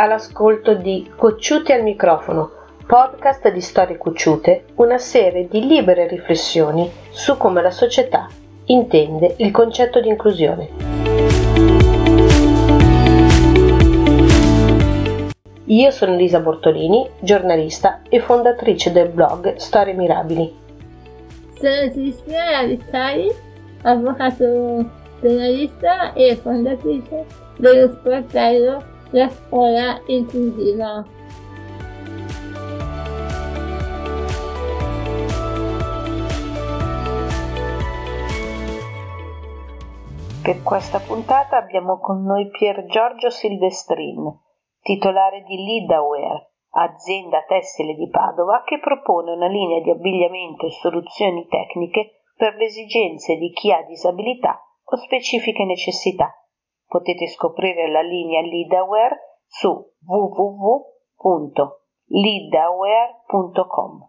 all'ascolto di Cocciuti al microfono, podcast di storie cocciute, una serie di libere riflessioni su come la società intende il concetto di inclusione. Io sono Elisa Bortolini, giornalista e fondatrice del blog Storie Mirabili. Sono Cristina Vistari, avvocato giornalista e fondatrice dello sportello La Scuola Inclusiva. Per questa puntata abbiamo con noi Pier Giorgio Silvestrin, titolare di Lidaware, azienda tessile di Padova che propone una linea di abbigliamento e soluzioni tecniche per le esigenze di chi ha disabilità o specifiche necessità. Potete scoprire la linea Lidaware su www.lidaware.com.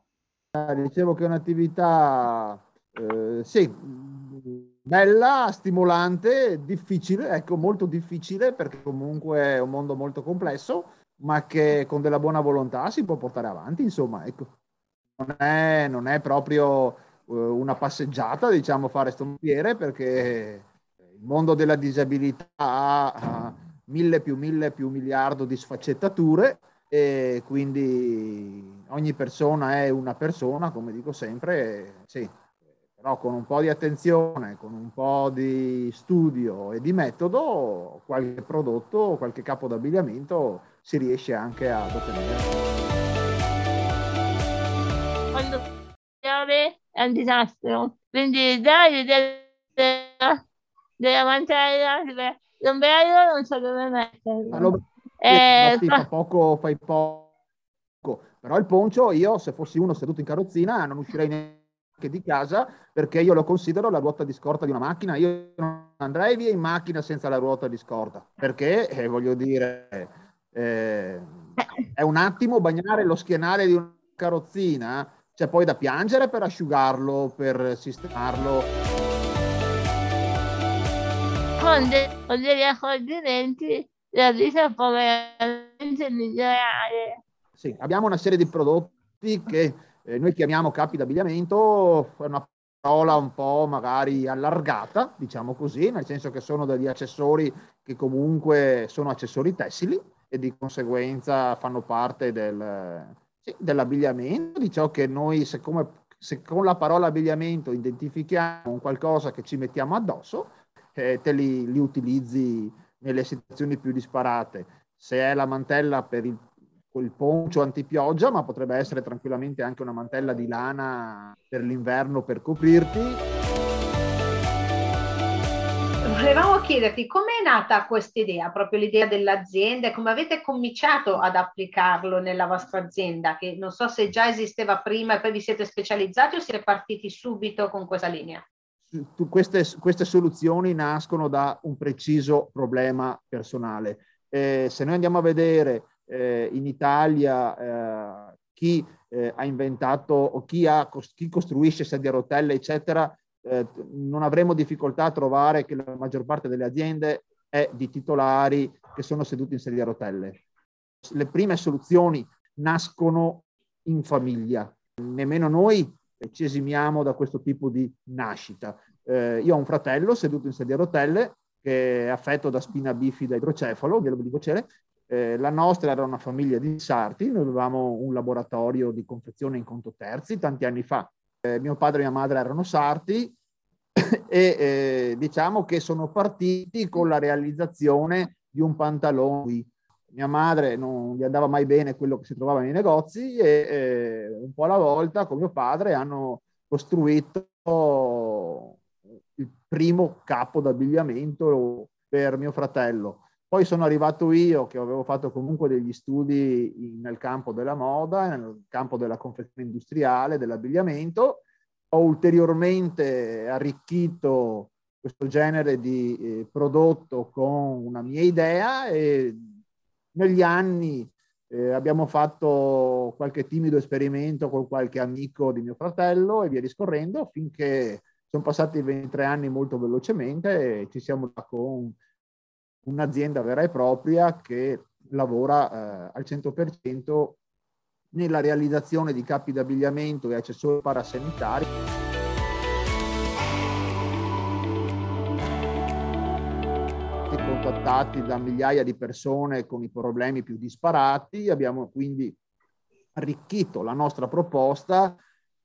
Dicevo che è un'attività eh, sì, bella, stimolante, difficile, ecco, molto difficile perché comunque è un mondo molto complesso, ma che con della buona volontà si può portare avanti, insomma, ecco. Non è, non è proprio uh, una passeggiata, diciamo, fare questo mestiere perché il mondo della disabilità ha mille più mille più miliardo di sfaccettature e quindi ogni persona è una persona, come dico sempre, sì, però con un po' di attenzione, con un po' di studio e di metodo, qualche prodotto, qualche capo d'abbigliamento si riesce anche ad ottenere. Quando è un disastro, quindi dai della, della mantella, l'ombrello non so dove metterlo. Eh, fa poco, fai poco, però il poncio io se fossi uno seduto in carrozzina non uscirei neanche di casa perché io lo considero la ruota di scorta di una macchina. Io non andrei via in macchina senza la ruota di scorta perché, eh, voglio dire, eh, è un attimo bagnare lo schienale di una carrozzina, c'è poi da piangere per asciugarlo, per sistemarlo. Con, de- con degli accorgimenti la vita può veramente migliorare. Sì, abbiamo una serie di prodotti che eh, noi chiamiamo capi d'abbigliamento, è una parola un po' magari allargata, diciamo così, nel senso che sono degli accessori che comunque sono accessori tessili e di conseguenza fanno parte del, sì, dell'abbigliamento, di ciò che noi, siccome se con la parola abbigliamento identifichiamo un qualcosa che ci mettiamo addosso, eh, te li, li utilizzi nelle situazioni più disparate. Se è la mantella per il il poncio antipioggia, ma potrebbe essere tranquillamente anche una mantella di lana per l'inverno per coprirti. Volevamo chiederti com'è nata questa idea, proprio l'idea dell'azienda e come avete cominciato ad applicarlo nella vostra azienda, che non so se già esisteva prima e poi vi siete specializzati o siete partiti subito con questa linea? Queste, queste soluzioni nascono da un preciso problema personale. Eh, se noi andiamo a vedere eh, in Italia eh, chi eh, ha inventato o chi, ha, chi costruisce sedie a rotelle, eccetera, eh, non avremo difficoltà a trovare che la maggior parte delle aziende è di titolari che sono seduti in sedie a rotelle. Le prime soluzioni nascono in famiglia. Nemmeno noi ci esimiamo da questo tipo di nascita. Eh, io ho un fratello seduto in sedia a rotelle che è affetto da spina bifida idrocefalo, glielo dico cere, eh, la nostra era una famiglia di sarti, noi avevamo un laboratorio di confezione in conto terzi tanti anni fa. Eh, mio padre e mia madre erano sarti e eh, diciamo che sono partiti con la realizzazione di un pantalone. Mia madre non gli andava mai bene quello che si trovava nei negozi e eh, un po' alla volta con mio padre hanno costruito il primo capo d'abbigliamento per mio fratello poi sono arrivato io che avevo fatto comunque degli studi nel campo della moda, nel campo della confezione industriale, dell'abbigliamento. Ho ulteriormente arricchito questo genere di eh, prodotto con una mia idea e negli anni eh, abbiamo fatto qualche timido esperimento con qualche amico di mio fratello e via discorrendo finché sono passati 23 anni molto velocemente e ci siamo con un'azienda vera e propria che lavora eh, al 100% nella realizzazione di capi d'abbigliamento e accessori parasanitari. Contattati da migliaia di persone con i problemi più disparati, abbiamo quindi arricchito la nostra proposta,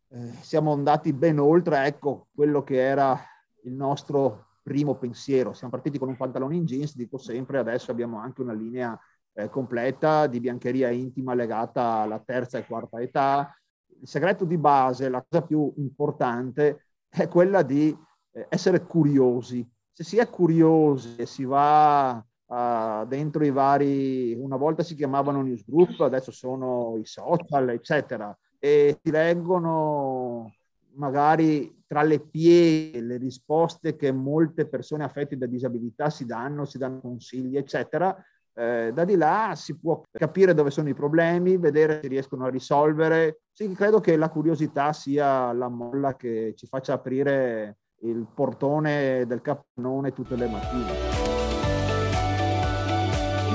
eh, siamo andati ben oltre ecco, quello che era il nostro primo pensiero. Siamo partiti con un pantalone in jeans, dico sempre, adesso abbiamo anche una linea eh, completa di biancheria intima legata alla terza e quarta età. Il segreto di base, la cosa più importante, è quella di eh, essere curiosi. Se si è curiosi e si va uh, dentro i vari, una volta si chiamavano newsgroup, adesso sono i social, eccetera, e si leggono magari tra le pieghe le risposte che molte persone affette da disabilità si danno, si danno consigli, eccetera, eh, da di là si può capire dove sono i problemi, vedere se riescono a risolvere. Sì, credo che la curiosità sia la molla che ci faccia aprire il portone del capannone tutte le mattine.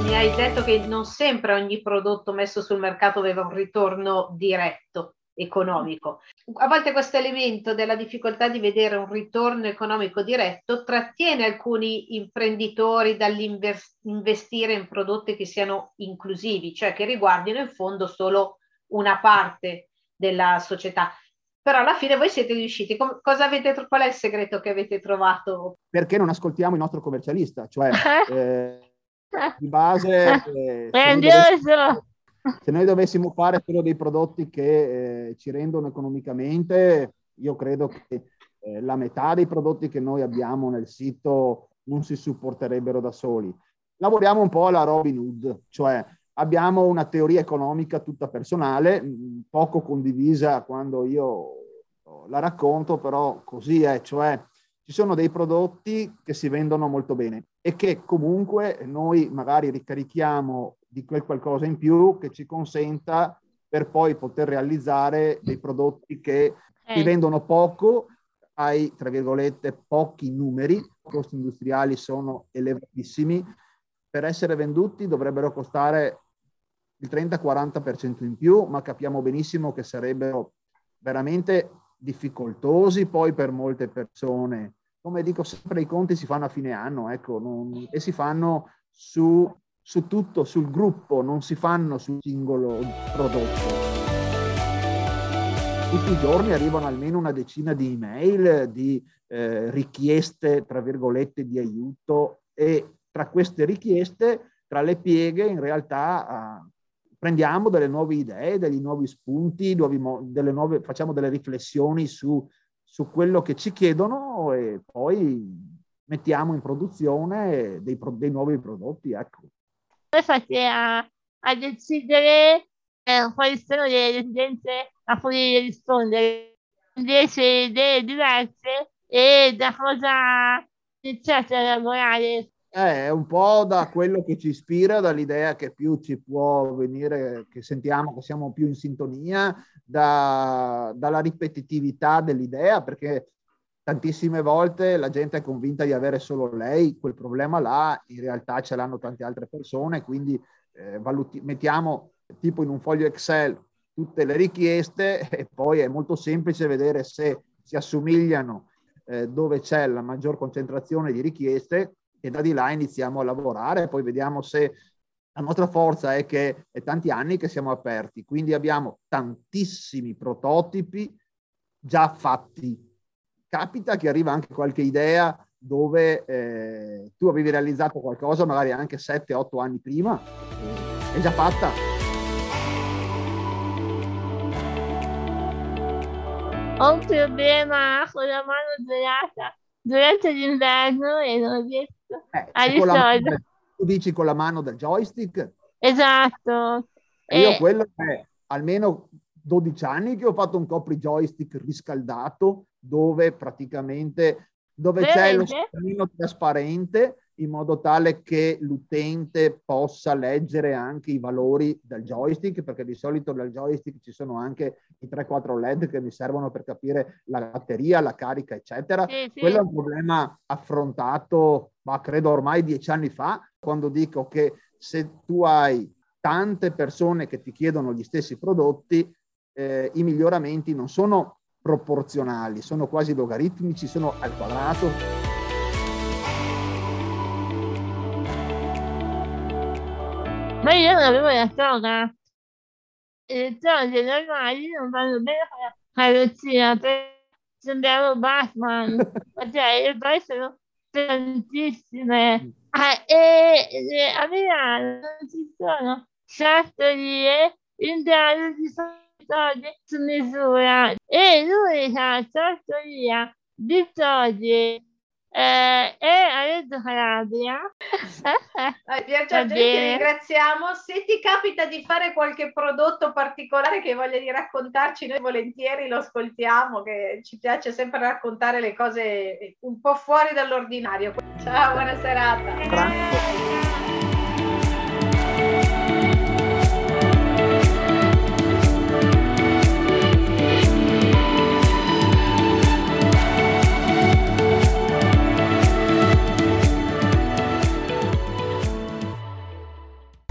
Mi hai detto che non sempre ogni prodotto messo sul mercato aveva un ritorno diretto economico. A volte questo elemento della difficoltà di vedere un ritorno economico diretto trattiene alcuni imprenditori dall'investire in prodotti che siano inclusivi, cioè che riguardino in fondo solo una parte della società. Però alla fine voi siete riusciti. Com- cosa avete, qual è il segreto che avete trovato? Perché non ascoltiamo il nostro commercialista? Cioè, eh, di base... Eh, Grandioso! se noi dovessimo fare solo dei prodotti che eh, ci rendono economicamente, io credo che eh, la metà dei prodotti che noi abbiamo nel sito non si supporterebbero da soli. Lavoriamo un po' alla Robin Hood, cioè abbiamo una teoria economica tutta personale, poco condivisa quando io la racconto, però così è, cioè ci sono dei prodotti che si vendono molto bene e che comunque noi magari ricarichiamo di quel qualcosa in più che ci consenta per poi poter realizzare dei prodotti che si eh. vendono poco, hai tra virgolette pochi numeri, i costi industriali sono elevatissimi, per essere venduti dovrebbero costare il 30-40% in più, ma capiamo benissimo che sarebbero veramente difficoltosi poi per molte persone. Come dico sempre, i conti si fanno a fine anno, ecco, non, e si fanno su su tutto, sul gruppo, non si fanno sul singolo prodotto. Tutti i giorni arrivano almeno una decina di email, di eh, richieste, tra virgolette, di aiuto e tra queste richieste, tra le pieghe, in realtà prendiamo delle nuove idee, degli nuovi spunti, nuovi delle nuove, facciamo delle riflessioni su, su quello che ci chiedono e poi mettiamo in produzione dei, dei nuovi prodotti. Ecco come fate a, a decidere eh, quali sono le esigenze a cui rispondere? 10 idee diverse e da cosa iniziate a lavorare? Eh, è un po' da quello che ci ispira, dall'idea che più ci può venire, che sentiamo che siamo più in sintonia, da, dalla ripetitività dell'idea, perché tantissime volte la gente è convinta di avere solo lei quel problema là, in realtà ce l'hanno tante altre persone, quindi eh, valuti- mettiamo tipo in un foglio Excel tutte le richieste e poi è molto semplice vedere se si assomigliano eh, dove c'è la maggior concentrazione di richieste e da di là iniziamo a lavorare, poi vediamo se la nostra forza è che è tanti anni che siamo aperti, quindi abbiamo tantissimi prototipi già fatti capita che arriva anche qualche idea dove eh, tu avevi realizzato qualcosa magari anche 7-8 anni prima, è già fatta. Ho un problema con la mano gelata durante l'inverno e non riesco eh, a risolvere. Tu dici con la mano del joystick? Esatto. E io quello è almeno 12 anni che ho fatto un copri joystick riscaldato dove praticamente dove c'è lo schermino trasparente in modo tale che l'utente possa leggere anche i valori del joystick, perché di solito nel joystick ci sono anche i 3-4 LED che mi servono per capire la batteria, la carica, eccetera. Sì, sì. Quello è un problema affrontato, ma credo ormai dieci anni fa, quando dico che se tu hai tante persone che ti chiedono gli stessi prodotti, eh, i miglioramenti non sono proporzionali, sono quasi logaritmici, sono al quadrato. Ma io non avevo la toga. Le toghe normali non vanno bene con la carrozzina, perché sembravo Batman. cioè, e poi sono tantissime. Ah, e, e a Milano non ci sono sartorie in grado di fare su misura e l'unica sartoria di toglie eh, è a Reggio Calabria. eh, Pier Giorgio, ti ringraziamo. Se ti capita di fare qualche prodotto particolare che voglia di raccontarci, noi volentieri lo ascoltiamo, che ci piace sempre raccontare le cose un po' fuori dall'ordinario. Ciao, buona serata. Grazie.